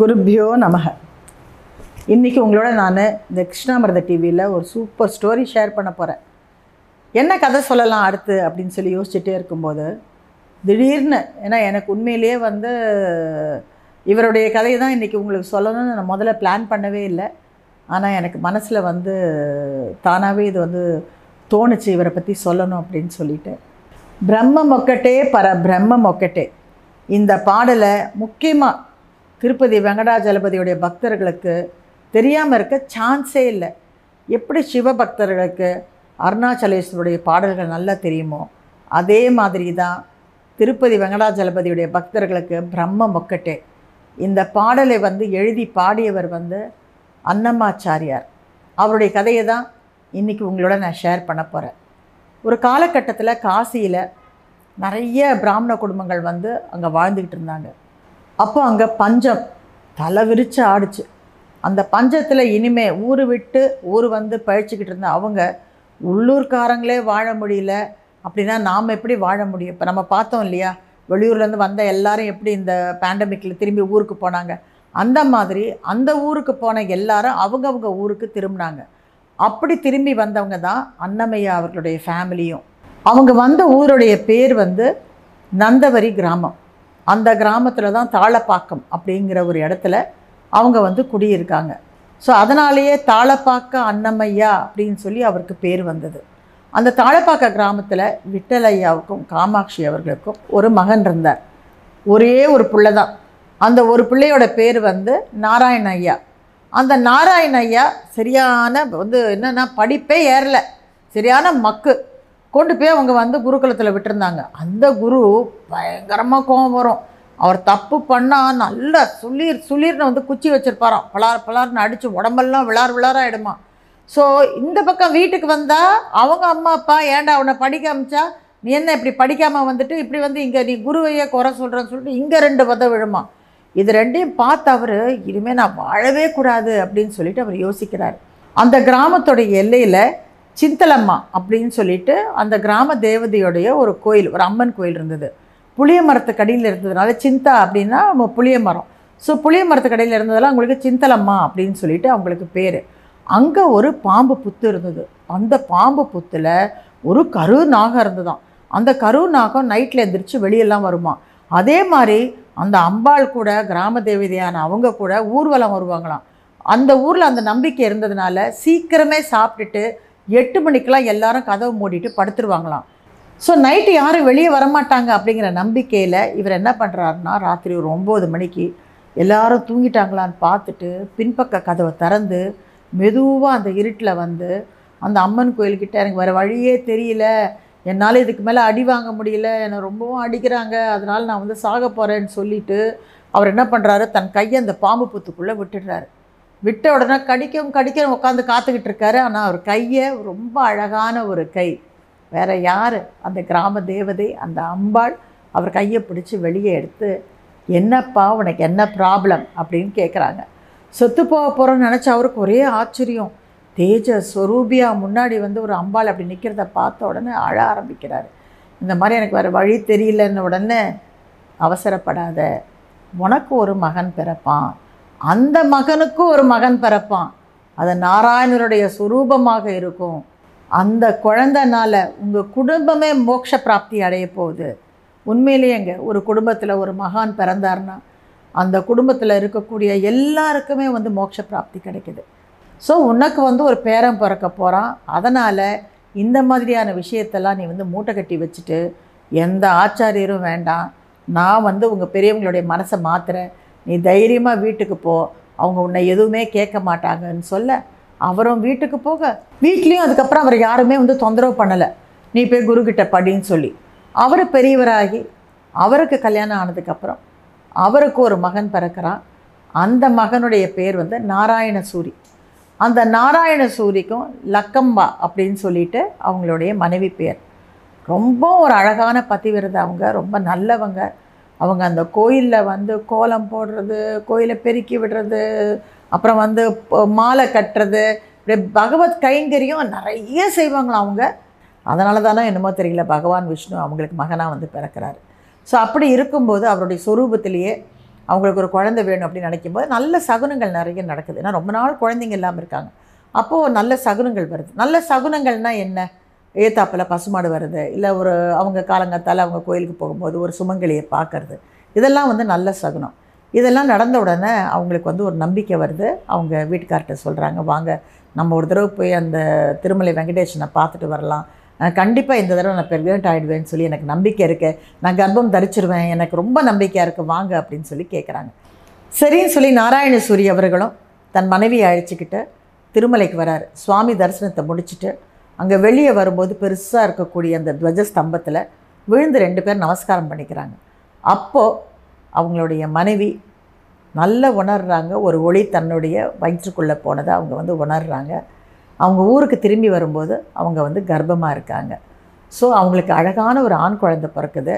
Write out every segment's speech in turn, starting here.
குருபியோ நமக. இன்றைக்கி உங்களோட நான் இந்த கிருஷ்ணாமிரத டிவியில் ஒரு சூப்பர் ஸ்டோரி ஷேர் பண்ண போகிறேன் என்ன கதை சொல்லலாம் அடுத்து அப்படின்னு சொல்லி யோசிச்சுட்டே இருக்கும்போது திடீர்னு ஏன்னா எனக்கு உண்மையிலேயே வந்து இவருடைய கதையை தான் இன்றைக்கி உங்களுக்கு சொல்லணும்னு நான் முதல்ல பிளான் பண்ணவே இல்லை. ஆனால் எனக்கு மனசில் வந்து தானாகவே இது வந்து தோணுச்சு இவரை பற்றி சொல்லணும் அப்படின்னு சொல்லிட்டு. பிரம்ம மொக்கட்டே பர பிரம்ம மொக்கட்டே. இந்த பாடலை முக்கியமாக திருப்பதி வெங்கடாஜலபதியுடைய பக்தர்களுக்கு தெரியாமல் இருக்க சான்ஸே இல்லை. எப்படி சிவ பக்தர்களுக்கு அருணாச்சலேஸ்வருடைய பாடல்கள் நல்லா தெரியுமோ அதே மாதிரி தான் திருப்பதி வெங்கடாஜலபதியுடைய பக்தர்களுக்கு பிரம்ம மொக்கட்டே. இந்த பாடலை வந்து எழுதி பாடியவர் வந்து அன்னமாச்சாரியார் அவருடைய கதையை தான் இன்றைக்கி உங்களோட நான் ஷேர் பண்ண போகிறேன் ஒரு காலகட்டத்தில் காசியில் நிறைய பிராமண குடும்பங்கள் வந்து அங்கே வாழ்ந்துக்கிட்டு இருந்தாங்க. அப்போ அங்கே பஞ்சம் தலை விரித்து ஆடுச்சு. அந்த பஞ்சத்தில் இனிமே ஊர் விட்டு ஊர் வந்து பழிச்சிக்கிட்டு இருந்த அவங்க உள்ளூர்காரங்களே வாழ முடியல. அப்படின்னா நாம் எப்படி வாழ முடியும்? இப்போ நம்ம பார்த்தோம் இல்லையா? வெளியூர்லேருந்து வந்த எல்லாரும் எப்படி இந்த பேண்டமிக்கில் திரும்பி ஊருக்கு போனாங்க? அந்த மாதிரி அந்த ஊருக்கு போன எல்லாரும் அவங்கவுங்க ஊருக்கு திரும்பினாங்க. அப்படி திரும்பி வந்தவங்க தான் அன்னமையா அவர்களுடைய ஃபேமிலியும் அவங்க வந்த ஊருடைய பேர் வந்து நந்தவரி கிராமம். அந்த கிராமத்தில் தான் தாளப்பாக்கம் அப்படிங்கிற ஒரு இடத்துல அவங்க வந்து குடியிருக்காங்க. ஸோ அதனாலேயே தாளப்பாக்க அன்னமையா அப்படின்னு சொல்லி அவருக்கு பேர் வந்தது. அந்த தாளப்பாக்க கிராமத்தில் விட்டலையாவுக்கும் காமாட்சி அவர்களுக்கும் ஒரு மகன் இருந்தார். ஒரே ஒரு பிள்ளை தான். அந்த ஒரு பிள்ளையோட பேர் வந்து நாராயண ஐயா. அந்த நாராயண ஐயா சரியான வந்து என்னென்னா படிப்பே ஏறல. சரியான மக்கு. கொண்டு போய் அவங்க வந்து குருகுலத்தில் விட்டுருந்தாங்க. அந்த குரு பயங்கரமாக கோபம் வரும். அவர் தப்பு பண்ணால் நல்லா சுளிர் சுளிர்னு வந்து குச்சி வச்சுருப்பாராம். பலார் பலார்னு அடித்து உடம்பெல்லாம் விளார் விளாராயிடுமா ஸோ இந்த பக்கம் வீட்டுக்கு வந்தால் அவங்க அம்மா அப்பா ஏன்டா அவனை படிக்க அமிச்சா? நீ என்ன இப்படி படிக்காமல் வந்துட்டு இப்படி வந்து இங்கே நீ குருவையே குறை சொல்கிறேன்னு சொல்லிட்டு இங்கே ரெண்டு பதம் விழுமா. இது ரெண்டையும் பார்த்து அவர் இனிமேல் நான் வாழவே கூடாது அப்படின்னு சொல்லிட்டு அவர் யோசிக்கிறார். அந்த கிராமத்துடைய எல்லையில் சிந்தலம்மா அப்படின்னு சொல்லிட்டு அந்த கிராம தேவதையுடைய ஒரு கோயில் ஒரு அம்மன் கோயில் இருந்தது. புளிய மரத்துக்கடியில் இருந்ததுனால சிந்தா அப்படின்னா நம்ம புளிய மரம். ஸோ புளிய மரத்துக்கடியில் இருந்ததெல்லாம் அவங்களுக்கு சிந்தலம்மா அப்படின்னு சொல்லிட்டு அவங்களுக்கு பேர். அங்கே ஒரு பாம்பு புத்து இருந்தது. அந்த பாம்பு புத்தில் ஒரு கரு நாகம் இருந்ததாம். அந்த கரு நாகம் நைட்டில் எந்திரிச்சு வெளியெல்லாம் வருமா. அதே மாதிரி அந்த அம்பாள் கூட கிராம தேவதையான அவங்க கூட ஊர்வலம் வருவாங்களாம். அந்த ஊரில் அந்த நம்பிக்கை இருந்ததுனால சீக்கிரமே சாப்பிட்டுட்டு எட்டு மணிக்கெலாம் எல்லாரும் கதவு மூடிட்டு படுத்துருவாங்களாம். ஸோ நைட்டு யாரும் வெளியே வரமாட்டாங்க அப்படிங்கிற நம்பிக்கையில் இவர் என்ன பண்ணுறாருன்னா ராத்திரி ஒரு ஒம்பது மணிக்கு எல்லாரும் தூங்கிட்டாங்களான்னு பார்த்துட்டு பின்பக்க கதவை திறந்து மெதுவாக அந்த இருட்டில் வந்து அந்த அம்மன் கோயில்கிட்ட எனக்கு வேறு வழியே தெரியல. என்னால் இதுக்கு மேலே அடி வாங்க முடியல. என்னை ரொம்பவும் அடிக்கிறாங்க. அதனால் நான் வந்து சாக போகிறேன்னு சொல்லிட்டு அவர் என்ன பண்ணுறாரு தன் கையை அந்த பாம்பு புத்துக்குள்ளே விட்டுடுறாரு. விட்ட உடனே கடிக்கும் கடிக்கும் உட்காந்து காத்துக்கிட்டு இருக்காரு. ஆனால் அவர் கையை ரொம்ப அழகான ஒரு கை. வேற யார்? அந்த கிராம தேவதை அந்த அம்பாள் அவர் கையை பிடிச்சி வெளியே எடுத்து என்னப்பா உனக்கு என்ன ப்ராப்ளம் அப்படின்னு கேட்குறாங்க சொத்து போக போகிறோன்னு நினச்ச அவருக்கு ஒரே ஆச்சரியம். தேஜ ஸ்வரூபியா முன்னாடி வந்து ஒரு அம்பாள் அப்படி நிற்கிறத பார்த்த உடனே அழ ஆரம்பிக்கிறார். இந்த மாதிரி எனக்கு வேறு வழி தெரியலன்னு உடனே அவசரப்படாத. உனக்கு ஒரு மகன் பிறப்பான். அந்த மகனுக்கும் ஒரு மகன் பிறப்பான். அது நாராயணருடைய சுரூபமாக இருக்கும். அந்த குழந்தைனால உங்கள் குடும்பமே மோட்ச பிராப்தி அடைய போகுது. உண்மையிலேயேங்க ஒரு குடும்பத்தில் ஒரு மகான் பிறந்தார்னா அந்த குடும்பத்தில் இருக்கக்கூடிய எல்லாருக்குமே வந்து மோட்ச பிராப்தி கிடைக்குது. ஸோ உனக்கு வந்து ஒரு பேரம் பிறக்க போகிறான் அதனால் இந்த மாதிரியான விஷயத்தெல்லாம் நீ வந்து மூட்டை கட்டி வச்சுட்டு எந்த ஆச்சாரியரும் வேண்டாம். நான் வந்து உங்கள் பெரியவங்களுடைய மனசை மாற்றுறேன் நீ தைரியமாக வீட்டுக்கு போ. அவங்க உன்னை எதுவுமே கேட்க மாட்டாங்கன்னு சொல்ல அவரும் வீட்டுக்கு போக. வீட்லேயும் அதுக்கப்புறம் அவர் யாருமே வந்து தொந்தரவு பண்ணலை. நீ போய் குருக்கிட்ட படின்னு சொல்லி. அவர் பெரியவராகி அவருக்கு கல்யாணம் ஆனதுக்கப்புறம் அவருக்கு ஒரு மகன் பிறக்கிறான். அந்த மகனுடைய பேர் வந்து நாராயண சூரி அந்த நாராயண சூரிக்கும் லக்கம்பா அப்படின்னு சொல்லிட்டு அவங்களுடைய மனைவி பேர். ரொம்ப ஒரு அழகான பதிவிரதை அவங்க ரொம்ப நல்லவங்க. அவங்க அந்த கோயிலில் வந்து கோலம் போடுறது கோயிலை பெருக்கி விடுறது அப்புறம் வந்து மாலை கட்டுறது இப்படி பகவத் கைங்கரியம் நிறைய செய்வாங்களாம் அவங்க. அதனால தானே என்னமோ தெரியல பகவான் விஷ்ணு அவங்களுக்கு மகனாக வந்து பிறக்கிறாரு. ஸோ அப்படி இருக்கும்போது அவருடைய சொரூபத்திலேயே அவங்களுக்கு ஒரு குழந்தை வேணும் அப்படின்னு நினைக்கும்போது நல்ல சகுனங்கள் நிறைய நடக்குது. ஏன்னா ரொம்ப நாள் குழந்தைங்க இல்லாமல் இருக்காங்க. அப்போது நல்ல சகுனங்கள் வருது. நல்ல சகுனங்கள்னால் என்ன? ஏத்தாப்பில் பசுமாடு வருது இல்லை ஒரு அவங்க காலங்கத்தால் அவங்க கோயிலுக்கு போகும்போது ஒரு சுமங்கலியை பார்க்குறது இதெல்லாம் வந்து நல்ல சகுனம். இதெல்லாம் நடந்த உடனே அவங்களுக்கு வந்து ஒரு நம்பிக்கை வருது. அவங்க வீட்டுக்கார்ட்ட சொல்கிறாங்க வாங்க நம்ம ஒரு தடவை போய் அந்த திருமலை வெங்கடேஷனை பார்த்துட்டு வரலாம். கண்டிப்பாக இந்த தடவை நான் ப்ரெக்னென்ட் ஆகிடுவேன்னு சொல்லி எனக்கு நம்பிக்கை இருக்குது நான் கர்ப்பம் தரிச்சிருவேன். எனக்கு ரொம்ப நம்பிக்கையாக இருக்குது வாங்க அப்படின்னு சொல்லி கேட்குறாங்க சரின்னு சொல்லி நாராயணசூரி அவர்களும் தன் மனைவியை அழைச்சிக்கிட்டு திருமலைக்கு வரார். சுவாமி தரிசனத்தை முடிச்சுட்டு அங்கே வெளியே வரும்போது பெருசாக இருக்கக்கூடிய அந்த துவஜ ஸ்தம்பத்தில் விழுந்து ரெண்டு பேர் நமஸ்காரம் பண்ணிக்கிறாங்க. அப்போது அவங்களுடைய மனைவி நல்ல உணர்றாங்க. ஒரு ஒளி தன்னுடைய வயிற்றுக்குள்ளே போனதை அவங்க வந்து உணர்றாங்க. அவங்க ஊருக்கு திரும்பி வரும்போது அவங்க வந்து கர்ப்பமாக இருக்காங்க. ஸோ அவங்களுக்கு அழகான ஒரு ஆண் குழந்தை பிறக்குது.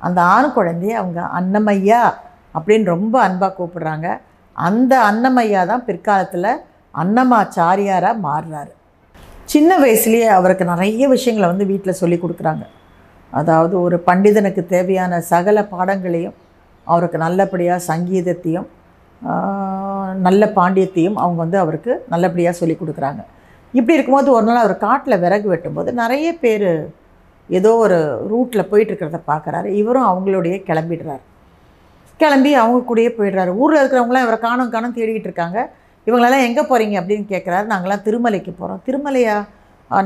அந்த ஆண் குழந்தைய அவங்க அன்னமையா அப்படின்னு ரொம்ப அன்பாக கூப்பிடுறாங்க. அந்த அன்னமையா தான் பிற்காலத்தில் அன்னமாச்சாரியாராக மாறுறாரு. சின்ன வயசுலேயே அவருக்கு நிறைய விஷயங்களை வந்து வீட்டில் சொல்லி கொடுக்குறாங்க. அதாவது ஒரு பண்டிதனுக்கு தேவையான சகல பாடங்களையும் அவருக்கு நல்லபடியாக சங்கீதத்தையும் நல்ல பாண்டியத்தையும் அவங்க வந்து அவருக்கு நல்லபடியாக சொல்லி கொடுக்குறாங்க. இப்படி இருக்கும்போது ஒரு நாள் அவர் காட்டில் விறகு வெட்டும்போது நிறைய பேர் ஏதோ ஒரு ரூட்டில் போயிட்டுருக்கிறத பார்க்குறாரு இவரும் அவங்களுடைய கிளம்பிடுறாரு. கிளம்பி அவங்க கூடயே போயிடுறாரு. ஊரில் இருக்கிறவங்களாம் இவரை காணும் காணும் தேடிக்கிட்டு இருக்காங்க. இவங்களெல்லாம் எங்கே போகிறீங்க அப்படின்னு கேட்குறாரு. நாங்களாம் திருமலைக்கு போகிறோம். திருமலையா?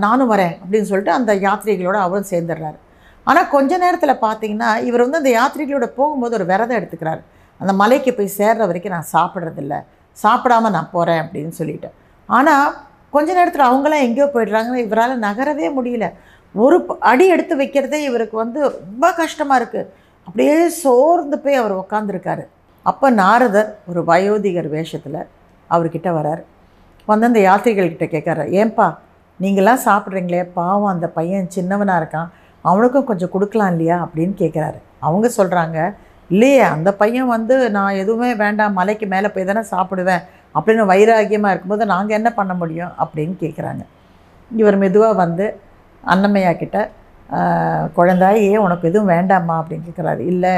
நானும் வரேன் அப்படின்னு சொல்லிட்டு அந்த யாத்ரிகளோட அவரும் சேர்ந்துடுறாரு. ஆனால் கொஞ்ச நேரத்தில் பார்த்தீங்கன்னா இவர் வந்து அந்த யாத்ரிகளோட போகும்போது ஒரு விரதம் எடுத்துக்கிறாரு. அந்த மலைக்கு போய் சேர்ற வரைக்கும் நான் சாப்பிட்றதில்ல. சாப்பிடாம நான் போகிறேன் அப்படின்னு சொல்லிட்டு. ஆனால் கொஞ்ச நேரத்தில் அவங்களாம் எங்கேயோ போயிடுறாங்க. இவரால் நகரவே முடியல. ஒரு அடி எடுத்து வைக்கிறதே இவருக்கு வந்து ரொம்ப கஷ்டமாக இருக்குது அப்படியே சோர்ந்து போய் அவர் உக்காந்துருக்காரு. அப்போ நாரதர் ஒரு வயோதிகர் வேஷத்தில் அவர்கிட்ட வரார். வந்து அந்த யாத்திரிகள்கிட்ட கேட்குறாரு ஏன்பா நீங்களாம் சாப்பிட்றீங்களே பாவம் அந்த பையன் சின்னவனாக இருக்கான் அவனுக்கும் கொஞ்சம் கொடுக்கலாம் இல்லையா? அப்படின்னு கேட்குறாரு. அவங்க சொல்கிறாங்க இல்லையே அந்த பையன் வந்து நான் எதுவுமே வேண்டாம் மலைக்கு மேலே போய் தானே சாப்பிடுவேன் அப்படின்னு வைராகியமாக இருக்கும்போது நாங்கள் என்ன பண்ண முடியும் அப்படின்னு கேட்குறாங்க. இவர் மெதுவாக வந்து அன்னமையா கிட்ட குழந்தாயே உனக்கு எதுவும் வேண்டாமா அப்படின்னு கேட்குறாரு. இல்லை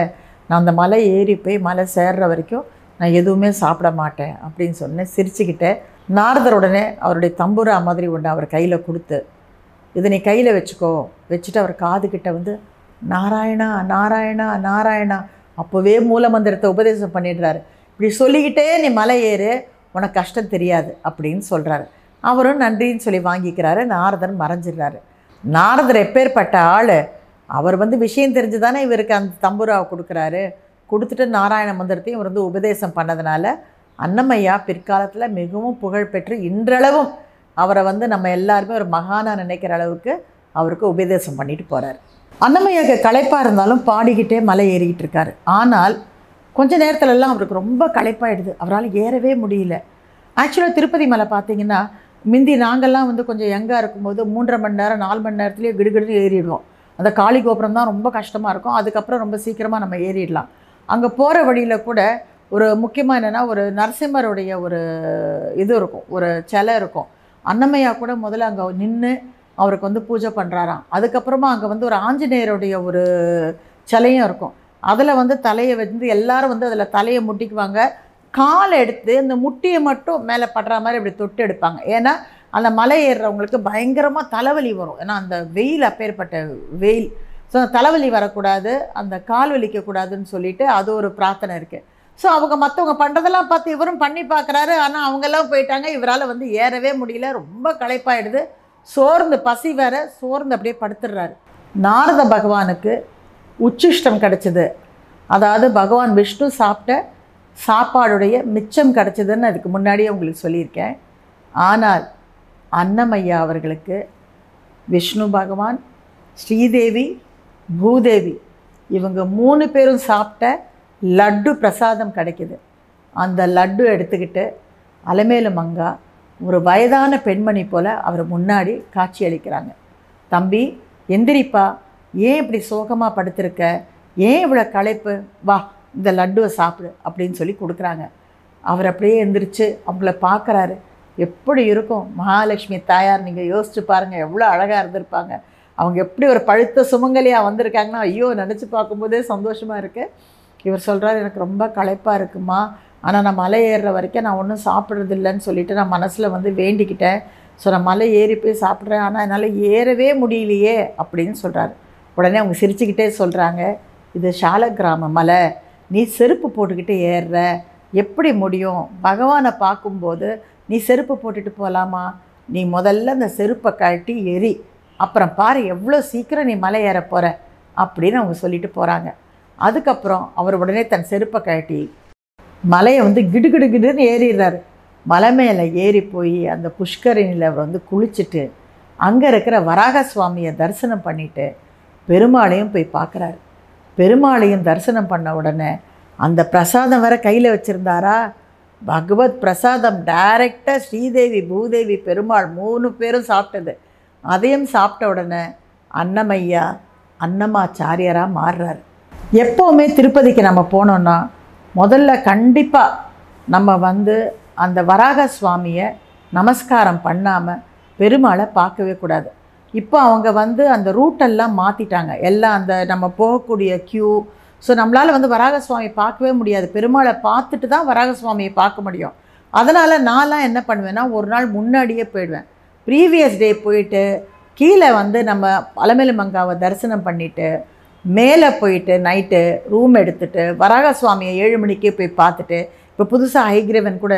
நான் அந்த மலை ஏறி போய் மலை சேர்ற வரைக்கும் நான் எதுவுமே சாப்பிட மாட்டேன் அப்படின்னு சொன்னேன். சிரிச்சுக்கிட்டேன். நாரதர் உடனே அவருடைய தம்புரா மாதிரி ஒன்று அவர் கையில் கொடுத்து இதை நீ கையில் வச்சுக்கோ. வச்சுட்டு அவர் காதுகிட்ட வந்து நாராயணா நாராயணா நாராயணா. அப்போவே மூலமந்திரத்தை உபதேசம் பண்ணிடுறாரு. இப்படி சொல்லிக்கிட்டே நீ மலை ஏறு உனக்கு கஷ்டம் தெரியாது அப்படின்னு சொல்கிறாரு அவரும் நன்றின்னு சொல்லி வாங்கிக்கிறாரு. நாரதர் மறைஞ்சிடுறாரு. நாரதர் எப்பேற்பட்ட ஆள்? அவர் வந்து விஷயம் தெரிஞ்சு தானே இவருக்கு அந்த தம்புராவை கொடுக்குறாரு? கொடுத்துட்டு நாராயண மந்திரத்தையும் இவர் வந்து உபதேசம் பண்ணதுனால அன்னமையா பிற்காலத்தில் மிகவும் புகழ்பெற்று இன்றளவும் அவரை வந்து நம்ம எல்லாருமே ஒரு மகானாக நினைக்கிற அளவுக்கு அவருக்கு உபதேசம் பண்ணிட்டு போகிறார் அன்னமையாக்கு களைப்பாக இருந்தாலும் பாடிக்கிட்டே மலை ஏறிக்கிட்டு இருக்காரு. ஆனால் கொஞ்ச நேரத்துலலாம் அவருக்கு ரொம்ப களைப்பாயிடுது. அவரால் ஏறவே முடியல. ஆக்சுவலாக திருப்பதி மலை பார்த்தீங்கன்னா முந்தி நாங்கள்லாம் வந்து கொஞ்சம் யங்காக இருக்கும்போது மூன்றரை மணி நேரம் நாலு மணி நேரத்துலேயே கிடுகிடுன்னு ஏறிடுவோம். அந்த காளி கோபுரம் தான் ரொம்ப கஷ்டமாக இருக்கும். அதுக்கப்புறம் ரொம்ப சீக்கிரமாக நம்ம ஏறிடலாம். அங்கே போகிற வழியில் கூட ஒரு முக்கியமாக என்னென்னா ஒரு நரசிம்மருடைய ஒரு இது இருக்கும் ஒரு சிலை இருக்கும். அன்னமையா கூட முதல்ல அங்கே நின்று அவருக்கு வந்து பூஜை பண்ணுறாராம் அதுக்கப்புறமா அங்கே வந்து ஒரு ஆஞ்சநேயருடைய ஒரு சிலையும் இருக்கும். அதில் வந்து தலையை வந்து எல்லாரும் வந்து அதில் தலையை முட்டிக்குவாங்க. காலை எடுத்து இந்த முட்டியை மட்டும் மேலே படுற மாதிரி இப்படி தொட்டு எடுப்பாங்க. ஏன்னா அந்த மலை ஏறுறவங்களுக்கு பயங்கரமாக தலைவலி வரும். ஏன்னா அந்த வெயில் அப்பேற்பட்ட வெயில். ஸோ தலைவலி வரக்கூடாது அந்த கால் வலிக்கக்கூடாதுன்னு சொல்லிட்டு அது ஒரு பிரார்த்தனை இருக்குது ஸோ அவங்க மற்றவங்க பண்ணுறதெல்லாம் பார்த்து இவரும் பண்ணி பார்க்குறாரு. ஆனால் அவங்கெல்லாம் போயிட்டாங்க. இவரால் வந்து ஏறவே முடியல. ரொம்ப களைப்பாயிடுது. சோர்ந்து பசி வேற சோர்ந்து அப்படியே படுத்துடுறாரு நாரத பகவானுக்கு உச்சிஷ்டம் கிடச்சிது. அதாவது பகவான் விஷ்ணு சாப்பிட்ட சாப்பாடுடைய மிச்சம் கிடச்சிதுன்னு அதுக்கு முன்னாடியே உங்களுக்கு சொல்லியிருக்கேன். ஆனால் அன்னமையா அவர்களுக்கு விஷ்ணு பகவான் ஸ்ரீதேவி பூதேவி. இவங்க மூணு பேரும் சாப்பிட்ட லட்டு பிரசாதம் கிடைக்குது. அந்த லட்டு எடுத்துக்கிட்டு அலமேலு மங்கா ஒரு வயதான பெண்மணி போல் அவர் முன்னாடி காட்சி அளிக்கிறாங்க. தம்பி எந்திரிப்பா. ஏன் இப்படி சோகமாக படுத்திருக்க? ஏன் இவ்வளோ களைப்பு? வா இந்த லட்டுவை சாப்பிடு அப்படின்னு சொல்லி கொடுக்குறாங்க. அவர் அப்படியே எந்திரிச்சு அவங்கள பார்க்குறாரு. எப்படி இருக்கும்? மகாலட்சுமி தாயார் நீங்கள் யோசிச்சு பாருங்கள் எவ்வளோ அழகாக இருந்திருப்பாங்க. அவங்க எப்படி ஒரு பழுத்த சுமங்கலியாக வந்திருக்காங்கன்னா ஐயோ நினச்சி பார்க்கும்போதே சந்தோஷமாக இருக்குது இவர் சொல்கிறார் எனக்கு ரொம்ப களைப்பாக இருக்குமா? ஆனால் நான் மலை ஏறுற வரைக்கும் நான் ஒன்றும் சாப்பிட்றது இல்லைன்னு சொல்லிட்டு நான் மனசில் வந்து வேண்டிக்கிட்டேன். ஸோ நான் மலை ஏறி போய் சாப்பிட்றேன். ஆனால் என்னால் ஏறவே முடியலையே அப்படின்னு சொல்கிறாரு உடனே அவங்க சிரிச்சுக்கிட்டே சொல்கிறாங்க இது சால கிராம மலை. நீ செருப்பு போட்டுக்கிட்டு ஏறுற. எப்படி முடியும்? பகவானை பார்க்கும்போது நீ செருப்பு போட்டுட்டு போகலாமா நீ முதல்ல அந்த செருப்பை கழட்டி எரி. அப்புறம் பாரு எவ்வளோ சீக்கிரம் நீ மலை ஏற போகிற அப்படின்னு அவங்க சொல்லிட்டு போகிறாங்க அதுக்கப்புறம் அவர் உடனே தன் செருப்பை கட்டி மலையை வந்து கிடுகிடு கிடுன்னு ஏறிடுறாரு. மலை மேலே ஏறி போய் அந்த புஷ்கரணியில் அவர் வந்து குளிச்சுட்டு அங்கே இருக்கிற வராக சுவாமியை தரிசனம் பண்ணிவிட்டு பெருமாளையும் போய் பார்க்குறாரு. பெருமாளையும் தரிசனம் பண்ண உடனே அந்த பிரசாதம் வர கையில் வச்சுருந்தாரா? பகவத் பிரசாதம் டைரெக்டாக ஸ்ரீதேவி பூதேவி பெருமாள் மூணு பேரும் சாப்பிட்டது. அதையும் சாப்பிட்ட உடனே அன்னமையா அன்னமாச்சாரியராக மாறுறாரு. எப்போவுமே திருப்பதிக்கு நம்ம போனோன்னா முதல்ல கண்டிப்பாக நம்ம வந்து அந்த வராக சுவாமியை நமஸ்காரம் பண்ணாமல் பெருமாளை பார்க்கவே கூடாது. இப்போ அவங்க வந்து அந்த ரூட்டெல்லாம் மாற்றிட்டாங்க எல்லாம் அந்த நம்ம போகக்கூடிய க்யூ ஸோ நம்மளால் வந்து வராக சுவாமியை பார்க்கவே முடியாது. பெருமாளை பார்த்துட்டு தான் வராக சுவாமியை பார்க்க முடியும். அதனால் நான்லாம் என்ன பண்ணுவேன்னா ஒரு நாள் முன்னாடியே போயிடுவேன். ப்ரீவியஸ் டே போயிட்டு கீழே வந்து நம்ம அலமேலு மங்காவை தரிசனம் பண்ணிவிட்டு மேலே போயிட்டு நைட்டு ரூம் எடுத்துகிட்டு வராக சுவாமியை ஏழு மணிக்கே போய் பார்த்துட்டு இப்போ புதுசாக ஹைகிரீவன் கூட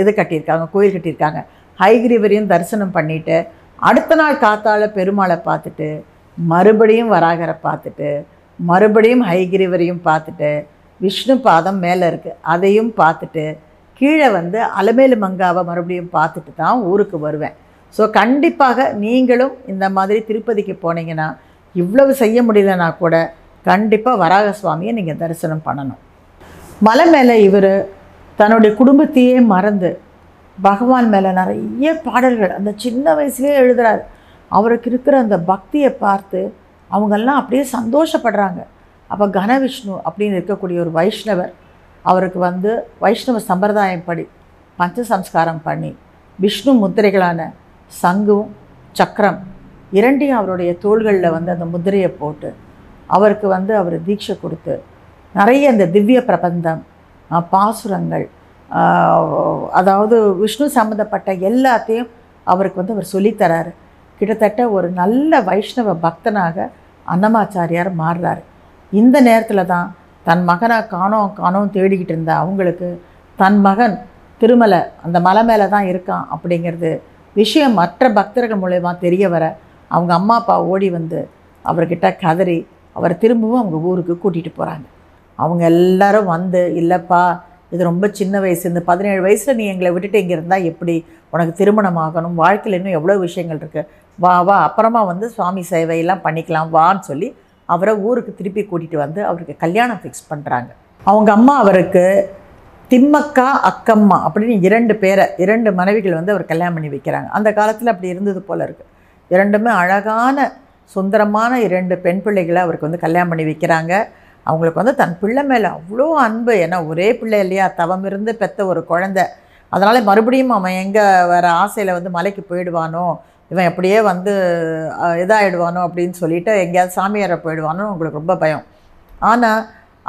இது கட்டியிருக்காங்க கோயில் கட்டியிருக்காங்க. ஹைகிரீவரையும் தரிசனம் பண்ணிவிட்டு அடுத்த நாள் காத்தால பெருமாளை பார்த்துட்டு மறுபடியும் வராகரை பார்த்துட்டு மறுபடியும் ஹைகிரீவரையும் பார்த்துட்டு விஷ்ணு பாதம் மேலே இருக்குது அதையும் பார்த்துட்டு கீழே வந்து அலமேலு மங்காவை மறுபடியும் பார்த்துட்டு தான் ஊருக்கு வருவேன். ஸோ கண்டிப்பாக நீங்களும் இந்த மாதிரி திருப்பதிக்கு போனீங்கன்னா இவ்வளவு செய்ய முடியலனா கூட கண்டிப்பாக வராக சுவாமியை நீங்கள் தரிசனம் பண்ணணும். மலை மேலே இவர் தன்னுடைய குடும்பத்தையே மறந்து பகவான் மேலே நிறைய பாடல்கள் அந்த சின்ன வயசுலேயே எழுதுகிறார் அவருக்கு இருக்கிற அந்த பக்தியை பார்த்து அவங்கெல்லாம் அப்படியே சந்தோஷப்படுறாங்க. அப்போ கனவிஷ்ணு அப்படின்னு இருக்கக்கூடிய ஒரு வைஷ்ணவர் அவருக்கு வந்து வைஷ்ணவ சம்பிரதாயம் படி பஞ்ச சம்ஸ்காரம் பண்ணி விஷ்ணு முத்திரைகளான சங்கும் சக்கரம் இரண்டையும் அவருடைய தோள்களில் வந்து அந்த முதிரையை போட்டு அவருக்கு வந்து அவர் தீட்சை கொடுத்து நிறைய இந்த திவ்ய பிரபந்தம் பாசுரங்கள் அதாவது விஷ்ணு சம்மந்தப்பட்ட எல்லாத்தையும் அவருக்கு வந்து அவர் சொல்லித்தராரு கிட்டத்தட்ட ஒரு நல்ல வைஷ்ணவ பக்தனாக அன்னமாச்சாரியார் மாறுறாரு. இந்த நேரத்தில் தான் தன் மகனை காணோம் காணோம் தேடிக்கிட்டு இருந்த அவங்களுக்கு தன் மகன் திருமலை அந்த மலை மேலே தான் இருக்கான் அப்படிங்கிறது விஷயம் மற்ற பக்தர்கள் மூலயமா தெரிய வர அவங்க அம்மா அப்பா ஓடி வந்து அவர்கிட்ட கதறி அவரை திரும்பவும் அவங்க ஊருக்கு கூட்டிகிட்டு போகிறாங்க அவங்க எல்லாரும் வந்து இல்லைப்பா இது ரொம்ப சின்ன வயசு இந்த பதினேழு வயசில் நீ எங்களை விட்டுட்டு இங்கே இருந்தால் எப்படி? உனக்கு திருமணம் ஆகணும் வாழ்க்கையில் இன்னும் எவ்வளோ விஷயங்கள் இருக்குது வா வா அப்புறமா வந்து சுவாமி சேவையெல்லாம் பண்ணிக்கலாம் வான்னு சொல்லி அவரை ஊருக்கு திருப்பி கூட்டிகிட்டு வந்து அவருக்கு கல்யாணம் ஃபிக்ஸ் பண்ணுறாங்க அவங்க அம்மா அவருக்கு திம்மக்கா அக்கம்மா அப்படின்னு இரண்டு பேரை இரண்டு மனைவிகள் வந்து அவர் கல்யாணம் பண்ணி வைக்கிறாங்க. அந்த காலத்தில் அப்படி இருந்தது போல் இருக்குது இரண்டுமே அழகான சுந்தரமான இரண்டு பெண் பிள்ளைகளை அவருக்கு வந்து கல்யாணம் பண்ணி வைக்கிறாங்க. அவங்களுக்கு வந்து தன் பிள்ளை மேலே அவ்வளோ அன்பு. ஏன்னா ஒரே பிள்ளை இல்லையா? தவம் இருந்து பெத்த ஒரு குழந்தை. அதனால் மறுபடியும் அவன் எங்கே வேறு ஆசையில் வந்து மலைக்கு போயிடுவானோ? இவன் எப்படியே வந்து இதாகிடுவானோ அப்படின்னு சொல்லிட்டு எங்கேயாவது சாமியாரை போயிடுவானோ உங்களுக்கு ரொம்ப பயம். ஆனால்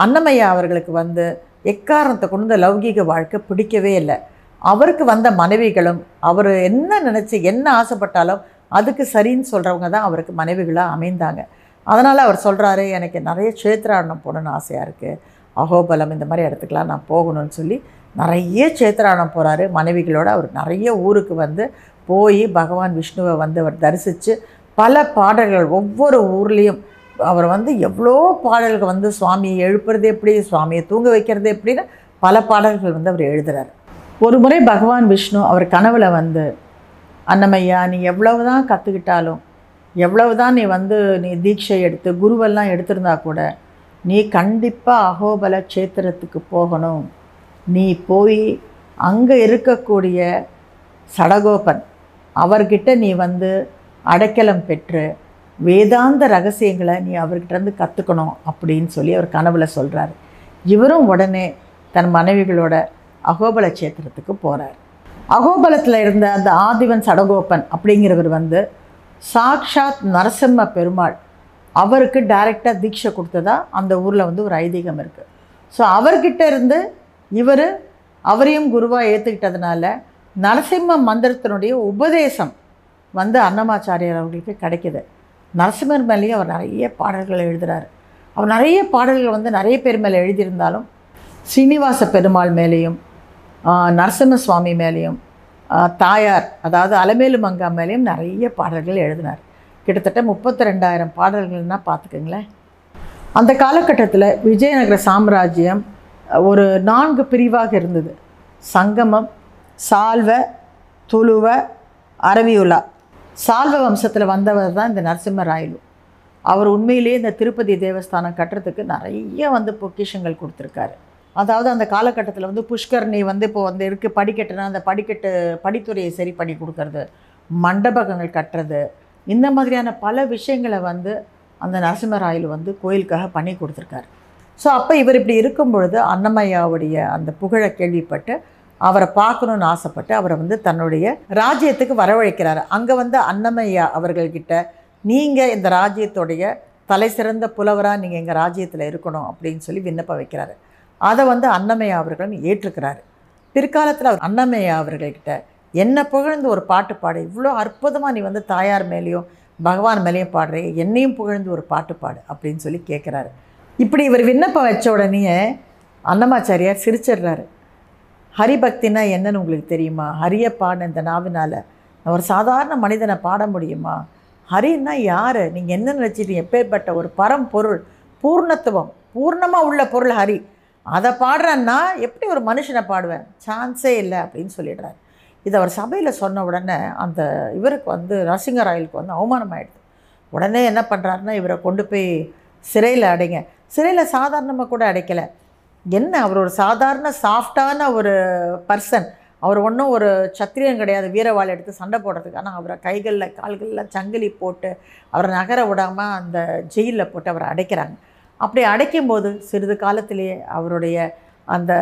அன்னமையா அவர்களுக்கு வந்து எக்காரணத்தை கொண்டு இந்த லௌகீக வாழ்க்கை பிடிக்கவே இல்லை. அவருக்கு வந்த மனைவிகளும் அவர் என்ன நினச்சி என்ன ஆசைப்பட்டாலும் அதுக்கு சரின்னு சொல்கிறவங்க தான் அவருக்கு மனைவிகளாக அமைந்தாங்க. அதனால் அவர் சொல்கிறாரு எனக்கு நிறைய க்ஷேத்ராடனம் போகணுன்னு ஆசையாக இருக்குது அகோபலம் இந்த மாதிரி இடத்துக்குலாம் நான் போகணும்னு சொல்லி நிறைய க்ஷேத்ராடனம் போகிறாரு மனைவிகளோடு அவர் நிறைய ஊருக்கு வந்து போய் பகவான் விஷ்ணுவை வந்து அவர் தரிசித்து பல பாடல்கள் ஒவ்வொரு ஊர்லேயும் அவர் வந்து எவ்வளோ பாடல்கள் வந்து சுவாமியை எழுப்புறது எப்படி சுவாமியை தூங்க வைக்கிறது எப்படின்னு பல பாடல்கள் வந்து அவர் எழுதுகிறார் ஒரு முறை பகவான் விஷ்ணு அவர் கனவில் வந்து அன்னமையா நீ எவ்வளவு தான் கற்றுக்கிட்டாலும் எவ்வளவு தான் நீ வந்து நீ தீட்சை எடுத்து குருவெல்லாம் எடுத்திருந்தா கூட நீ கண்டிப்பாக அகோபல க்ஷேத்திரத்துக்கு போகணும். நீ போய் அங்கே இருக்கக்கூடிய சடகோபன் அவர்கிட்ட நீ வந்து அடைக்கலம் பெற்று வேதாந்த ரகசியங்களை நீ அவர்கிட்டருந்து கற்றுக்கணும் அப்படின்னு சொல்லி அவர் கனவுல சொல்கிறாரு இவரும் உடனே தன் மனைவிகளோட அகோபல சேத்திரத்துக்கு போகிறார் அகோபலத்தில் இருந்த அந்த ஆதிவன் சடகோபன் அப்படிங்கிறவர் வந்து சாக்ஷாத் நரசிம்ம பெருமாள் அவருக்கு டைரெக்டாக தீட்சை கொடுத்ததா அந்த ஊரில் வந்து ஒரு ஐதீகம் இருக்குது ஸோ அவர்கிட்ட இருந்து இவர் அவரையும் குருவாக ஏற்றுக்கிட்டதுனால நரசிம்ம மந்திரத்தினுடைய உபதேசம் வந்து அன்னமாச்சாரியார் அவர்களுக்கு கிடைக்கிது. நரசிம்மர் மேலேயும் அவர் நிறைய பாடல்கள் எழுதுகிறார் அவர் நிறைய பாடல்கள் வந்து நிறைய பேர் மேலே எழுதியிருந்தாலும் சீனிவாச பெருமாள் மேலேயும் நரசிம்ம சுவாமி மேலேயும் தாயார் அதாவது அலமேலு மங்கா மேலேயும் நிறைய பாடல்கள் எழுதினார். கிட்டத்தட்ட முப்பத்தி ரெண்டாயிரம் பாடல்கள்னால் பார்த்துக்கோங்களேன். அந்த காலகட்டத்தில் விஜயநகர சாம்ராஜ்யம் ஒரு நான்கு பிரிவாக இருந்தது. சங்கமம் சால்வ துளுவ அரவியுலா. சால்வ வம்சத்தில் வந்தவர் தான் இந்த நரசிம்மராயலு அவர் உண்மையிலேயே இந்த திருப்பதி தேவஸ்தானம் கட்டுறதுக்கு நிறைய வந்து பொக்கிஷங்கள் கொடுத்துருக்காரு. அதாவது அந்த காலகட்டத்தில் வந்து புஷ்கரணி வந்து இப்போ வந்து இருக்குது படிக்கட்டுனா அந்த படிக்கட்டு படித்துறையை சரி பண்ணி கொடுக்கறது மண்டபங்கள் கட்டுறது இந்த மாதிரியான பல விஷயங்களை வந்து அந்த நரசிம்மராயல் வந்து கோயிலுக்காக பண்ணி கொடுத்துருக்காரு. ஸோ அப்போ இவர் இப்படி இருக்கும் பொழுது அன்னமையாவுடைய அந்த புகழை கேள்விப்பட்டு அவரை பார்க்கணுன்னு ஆசைப்பட்டு அவரை வந்து தன்னுடைய ராஜ்யத்துக்கு வரவழைக்கிறாரு. அங்கே வந்து அன்னமையா அவர்கள்கிட்ட நீங்கள் இந்த ராஜ்யத்துடைய தலை சிறந்த புலவராக நீங்கள் எங்கள் ராஜ்யத்தில் இருக்கணும் அப்படின்னு சொல்லி விண்ணப்பம் வைக்கிறாரு. அதை வந்து அன்னமையா அவர்களும் ஏற்றுக்கிறாரு. பிற்காலத்தில் அவர் அன்னமையா அவர்கள்கிட்ட என்னை புகழ்ந்து ஒரு பாட்டு பாடு இவ்வளோ அற்புதமாக நீ வந்து தாயார் மேலேயும் பகவான் மேலேயும் பாடுறே என்னையும் புகழ்ந்து ஒரு பாட்டு பாடு அப்படின்னு சொல்லி கேட்குறாரு இப்படி இவர் விண்ணப்பம் வச்ச உடனே அன்னமாச்சாரியார் சிரிச்சிடுறாரு. ஹரிபக்தினா என்னன்னு உங்களுக்கு தெரியுமா? ஹரிய பாடின இந்த நாவினால் ஒரு சாதாரண மனிதனை பாட முடியுமா? ஹரின்னா யார்? நீங்கள் என்ன நினச்சிட்டு எப்பேற்பட்ட ஒரு பரம்பொருள் பூர்ணத்துவம் பூர்ணமாக உள்ள பொருள் ஹரி. அதை பாடுறேன்னா எப்படி ஒரு மனுஷனை பாடுவேன்? சான்ஸே இல்லை அப்படின்னு சொல்லிடுறாரு. இதை அவர் சபையில் சொன்ன உடனே அந்த இவருக்கு வந்து நரசிங்கராயலுக்கு வந்து அவமானம் ஆகிடுது உடனே என்ன பண்ணுறாருன்னா இவரை கொண்டு போய் சிறையில் அடைங்க. சிறையில் சாதாரணமாக கூட அடைக்கலை. என்ன அவர் ஒரு சாதாரண சாஃப்டான ஒரு பர்சன் அவர் ஒன்றும் ஒரு சத்திரியன் கிடையாது வீரவாள் எடுத்து சண்டை போடுறதுக்கு. ஆனால் அவரை கைகளில் கால்களில் சங்கிலி போட்டு அவரை நகர விடாமல் அந்த ஜெயிலில் போட்டு அவரை அடைக்கிறாங்க. அப்படி அடைக்கும்போது சிறிது காலத்திலேயே அவருடைய அந்த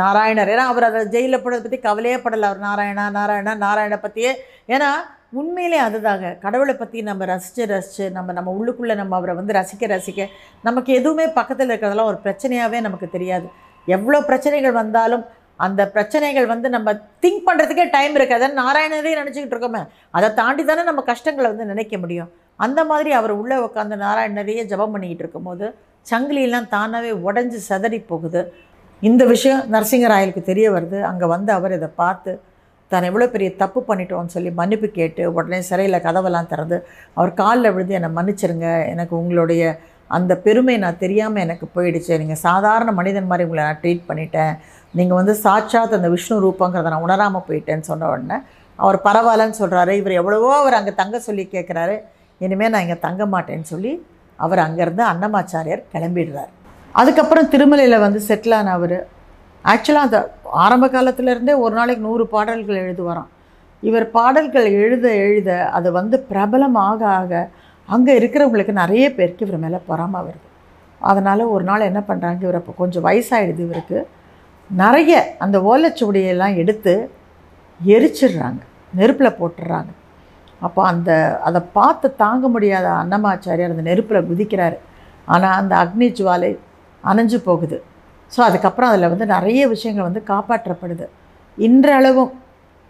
நாராயணர் ஏன்னா அவர் அதை ஜெயிலில் போடுறதை பற்றி கவலையே படலை. அவர் நாராயணா நாராயணா நாராயணை பற்றியே ஏன்னா உண்மையிலே அதுதாங்க. கடவுளை பற்றி நம்ம ரசித்து ரசித்து நம்ம நம்ம உள்ளுக்குள்ளே நம்ம அவரை வந்து ரசிக்க ரசிக்க நமக்கு எதுவுமே பக்கத்தில் இருக்கிறதெல்லாம் ஒரு பிரச்சனையாகவே நமக்கு தெரியாது. எவ்வளோ பிரச்சனைகள் வந்தாலும் அந்த பிரச்சனைகள் வந்து நம்ம திங்க் பண்ணுறதுக்கே டைம் இருக்காது நாராயணரே நினச்சிக்கிட்டு இருக்கோமே. அதை தாண்டி தானே நம்ம கஷ்டங்களை வந்து நினைக்க முடியும். அந்த மாதிரி அவர் உள்ளே உட்காந்து நாராயணரையே ஜெபம் பண்ணிக்கிட்டு இருக்கும்போது சங்கிலியெல்லாம் தானாகவே உடஞ்சி சதறி போகுது. இந்த விஷயம் நரசிங்கராயலுக்கு தெரிய வருது. அங்கே வந்து அவர் இதை பார்த்து தான் எவ்வளோ பெரிய தப்பு பண்ணிட்டோம்னு சொல்லி மன்னிப்பு கேட்டு உடனே சிறையில் கதவெல்லாம் திறந்து அவர் காலில் விழுந்து என்னை மன்னிச்சிருங்க எனக்கு உங்களுடைய அந்த பெருமை நான் தெரியாமல் எனக்கு போயிடுச்சு. நீங்கள் சாதாரண மனிதன் மாதிரி உங்களை நான் ட்ரீட் பண்ணிட்டேன். நீங்கள் வந்து சாட்சாத் அந்த விஷ்ணு ரூபங்கிறத நான் உணராமல் போயிட்டேன்னு சொன்ன உடனே அவர் பரவாயில்லன்னு சொல்கிறாரு இவர் எவ்வளவோ அவர் அங்கே தங்க சொல்லி கேட்குறாரு இனிமேல் நான் இங்கே தங்க மாட்டேன்னு சொல்லி அவர் அங்கேருந்து அன்னமாச்சாரியார் கிளம்பிடுறார். அதுக்கப்புறம் திருமலையில் வந்து செட்டில் ஆன அவர் ஆக்சுவலாக அந்த ஆரம்ப காலத்துலேருந்தே ஒரு நாளைக்கு நூறு பாடல்கள் எழுதுவாராம். இவர் பாடல்கள் எழுத எழுத அது வந்து பிரபலம் ஆக ஆக அங்கே இருக்கிறவங்களுக்கு நிறைய பேருக்கு இவர் மேலே பொறாமை வருது. அதனால் ஒரு நாள் என்ன பண்ணுறாங்க இவர் அப்போ கொஞ்சம் வயசாகிடுது இவருக்கு. நிறைய அந்த ஓலைச்சுவடியெல்லாம் எடுத்து எரிச்சிடுறாங்க. நெருப்பில் போட்டுடுறாங்க. அப்போ அந்த அதை பார்த்து தாங்க முடியாத அன்னமாச்சாரியார் அந்த நெருப்பில் குதிக்கிறாரு. ஆனால் அந்த அக்னி ஜுவாலை அணைஞ்சு போகுது. ஸோ அதுக்கப்புறம் அதில் வந்து நிறைய விஷயங்கள் வந்து காப்பாற்றப்படுது. இன்றளவும்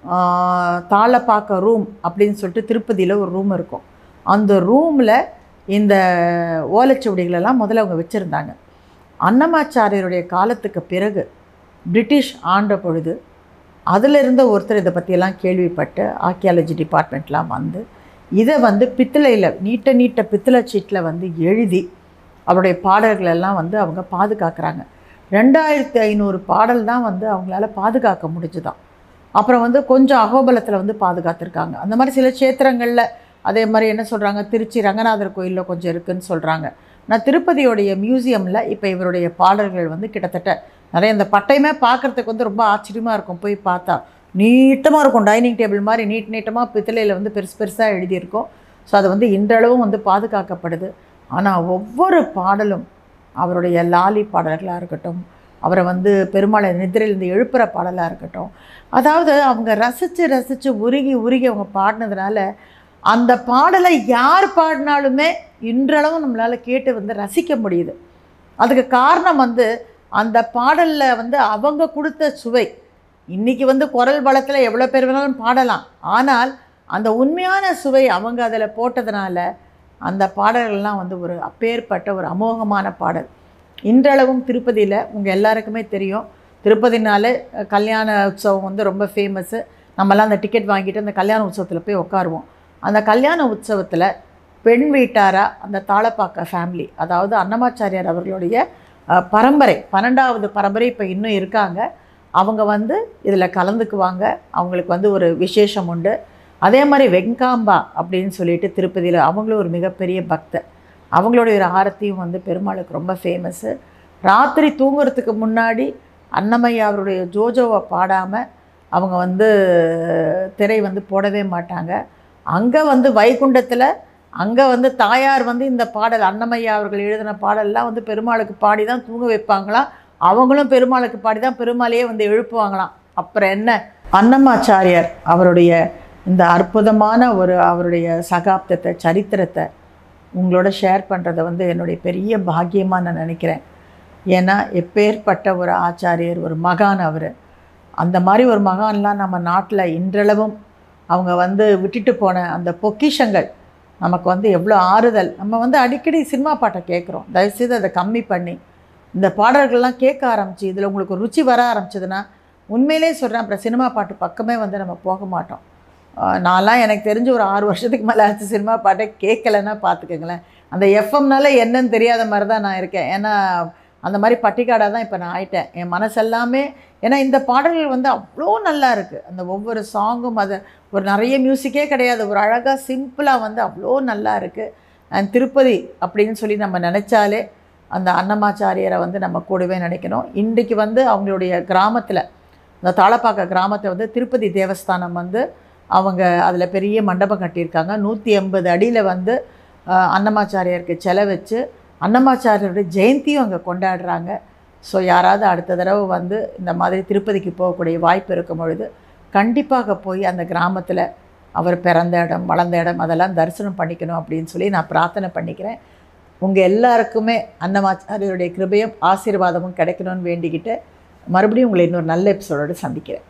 தாளை தாளப்பாக்க ரூம் அப்படின்னு சொல்லிட்டு திருப்பதியில் ஒரு ரூம் இருக்கும். அந்த ரூமில் இந்த ஓலைச்சுவடிகளெல்லாம் முதல்ல அவங்க வச்சுருந்தாங்க. அன்னமாச்சாரியருடைய காலத்துக்கு பிறகு பிரிட்டிஷ் ஆண்ட பொழுது அதில் இருந்த ஒருத்தர் இதை பற்றியெல்லாம் கேள்விப்பட்டு ஆர்கியாலஜி டிபார்ட்மெண்ட்லாம் வந்து இதை வந்து பித்தளையில் நீட்ட நீட்ட பித்தளை சீட்டில் வந்து எழுதி அவருடைய பாடல்களெல்லாம் வந்து அவங்க பாதுகாக்கிறாங்க. ரெண்டாயிரத்தி ஐநூறு பாடல் தான் வந்து அவங்களால பாதுகாக்க முடிஞ்சுதான். அப்புறம் வந்து கொஞ்சம் அகோபலத்தில் வந்து பாதுகாத்துருக்காங்க. அந்த மாதிரி சில க்ஷேத்திரங்களில் அதே மாதிரி என்ன சொல்கிறாங்க திருச்சி ரங்கநாதர் கோயிலில் கொஞ்சம் இருக்குன்னு சொல்கிறாங்க நான் திருப்பதியோடைய மியூசியமில் இப்போ இவருடைய பாடல்கள் வந்து கிட்டத்தட்ட நிறைய இந்த பட்டையுமே பார்க்குறதுக்கு வந்து ரொம்ப ஆச்சரியமாக இருக்கும். போய் பார்த்தா நீட்டமாக இருக்கும். டைனிங் டேபிள் மாதிரி நீட் நீட்டமாக பித்தளையில் வந்து பெருசு பெருசாக எழுதியிருக்கும். ஸோ அது வந்து இன்றளவும் வந்து பாதுகாக்கப்படுது. ஆனால் ஒவ்வொரு பாடலும் அவருடைய லாலி பாடல்களாக இருக்கட்டும் அவரை வந்து பெருமாளை நிதிரையிலேருந்து எழுப்புகிற பாடலாக இருக்கட்டும். அதாவது அவங்க ரசித்து ரசித்து உருகி உருகி அவங்க பாடினதுனால அந்த பாடலை யார் பாடினாலுமே இன்றளவும் நம்மளால் கேட்டு வந்து ரசிக்க முடியுது. அதுக்கு காரணம் வந்து அந்த பாடலில் வந்து அவங்க கொடுத்த சுவை. இன்றைக்கி வந்து குரல் பலத்தில் எவ்வளோ பேர் வேணாலும் பாடலாம். ஆனால் அந்த உண்மையான சுவை அவங்க அதில் போட்டதுனால அந்த பாடல்கள்லாம் வந்து ஒரு அப்பேற்பட்ட ஒரு அமோகமான பாடல். இன்றளவும் திருப்பதியில் உங்கள் எல்லாருக்குமே தெரியும். திருப்பதினாலே கல்யாண உற்சவம் வந்து ரொம்ப ஃபேமஸ்ஸு நம்மலாம் அந்த டிக்கெட் வாங்கிட்டு அந்த கல்யாண உற்சவத்தில் போய் உட்காருவோம் அந்த கல்யாண உற்சவத்தில் பெண் வீட்டாராக அந்த தாளப்பாக்க ஃபேமிலி அதாவது அன்னமாச்சாரியார் அவர்களுடைய பரம்பரை பன்னெண்டாவது பரம்பரை இப்போ இன்னும் இருக்காங்க. அவங்க வந்து இதில் கலந்துக்குவாங்க. அவங்களுக்கு வந்து ஒரு விசேஷம் உண்டு. அதே மாதிரி வெங்காம்பா அப்படின்னு சொல்லிட்டு திருப்பதியில் அவங்களும் ஒரு மிகப்பெரிய பக்தர். அவங்களுடைய ஒரு ஆரத்தியும் வந்து பெருமாளுக்கு ரொம்ப ஃபேமஸ்ஸு ராத்திரி தூங்குறதுக்கு முன்னாடி அன்னமையா அவருடைய ஜோஜோவை பாடாமல் அவங்க வந்து திரை வந்து போடவே மாட்டாங்க. அங்கே வந்து வைகுண்டத்தில் அங்கே வந்து தாயார் வந்து இந்த பாடல் அன்னமையா அவர்கள் எழுதின பாடல்லாம் வந்து பெருமாளுக்கு பாடி தான் தூங்க வைப்பாங்களாம். அவங்களும் பெருமாளுக்கு பாடி தான் பெருமாளையே வந்து எழுப்புவாங்களாம். அப்புறம் என்ன? அன்னமாச்சாரியார் அவருடைய இந்த அற்புதமான ஒரு அவருடைய சகாப்தத்தை சரித்திரத்தை உங்களோட ஷேர் பண்ணுறதை வந்து என்னுடைய பெரிய பாக்கியமாக நான் நினைக்கிறேன். ஏன்னா எப்பேற்பட்ட ஒரு ஆச்சாரியர் ஒரு மகான் அவர். அந்த மாதிரி ஒரு மகான்லாம் நம்ம நாட்டில் இன்றளவும் அவங்க வந்து விட்டுட்டு போன அந்த பொக்கிஷங்கள் நமக்கு வந்து எவ்வளோ ஆறுதல். நம்ம வந்து அடிக்கடி சினிமா பாட்டை கேட்குறோம். தயவுசெய்து அதை கம்மி பண்ணி. இந்த பாடல்கள்லாம் கேட்க ஆரம்பிச்சு இதில் உங்களுக்கு ருச்சி வர ஆரம்பிச்சதுன்னா உண்மையிலே சொல்கிறேன் அப்புறம் சினிமா பாட்டு பக்கமே வந்து நம்ம போக மாட்டோம். நான்லாம் எனக்கு தெரிஞ்சு ஒரு ஆறு வருஷத்துக்கு மேலே ஆச்சு சினிமா பாட்டை கேட்கலன்னா பார்த்துக்கங்களேன். அந்த எஃப்எம்னால என்னன்னு தெரியாத மாதிரி தான் நான் இருக்கேன். ஏன்னா அந்த மாதிரி பட்டிக்காடாக தான் இப்போ நான் ஆயிட்டேன். என் மனசெல்லாமே ஏன்னா இந்த பாடல்கள் வந்து அவ்வளோ நல்லா இருக்குது அந்த ஒவ்வொரு சாங்கும் அது ஒரு நிறைய மியூசிக்கே கிடையாது. ஒரு அழகாக சிம்பிளாக வந்து அவ்வளோ நல்லா இருக்குது அண்ட் திருப்பதி அப்படின்னு சொல்லி நம்ம நினச்சாலே அந்த அன்னமாச்சாரியரை வந்து நம்ம கூடவே நினைக்கணும். இன்றைக்கு வந்து அவங்களுடைய கிராமத்தில் இந்த தாளப்பாக்க கிராமத்தை வந்து திருப்பதி தேவஸ்தானம் வந்து அவங்க அதில் பெரிய மண்டபம் கட்டியிருக்காங்க. நூற்றி எண்பது அடியில் வந்து அன்னமாச்சாரியருக்கு அன்னமாச்சாரியாருக்கு செலை வச்சு அன்னமாச்சாரியருடைய ஜெயந்தியும் அங்கே கொண்டாடுறாங்க. ஸோ யாராவது அடுத்த தடவை வந்து இந்த மாதிரி திருப்பதிக்கு போகக்கூடிய வாய்ப்பு இருக்கும் பொழுது கண்டிப்பாக போய் அந்த கிராமத்தில் அவர் பிறந்த இடம் வளர்ந்த இடம் அதெல்லாம் தரிசனம் பண்ணிக்கணும் அப்படின்னு சொல்லி நான் பிரார்த்தனை பண்ணிக்கிறேன். உங்கள் எல்லாருக்குமே அன்னமாச்சாரியருடைய கிருபையும் ஆசீர்வாதமும் கிடைக்கணும்னு வேண்டிக்கிட்டு மறுபடியும் உங்களை இன்னொரு நல்ல எபிசோடோடு சந்திக்கிறேன்.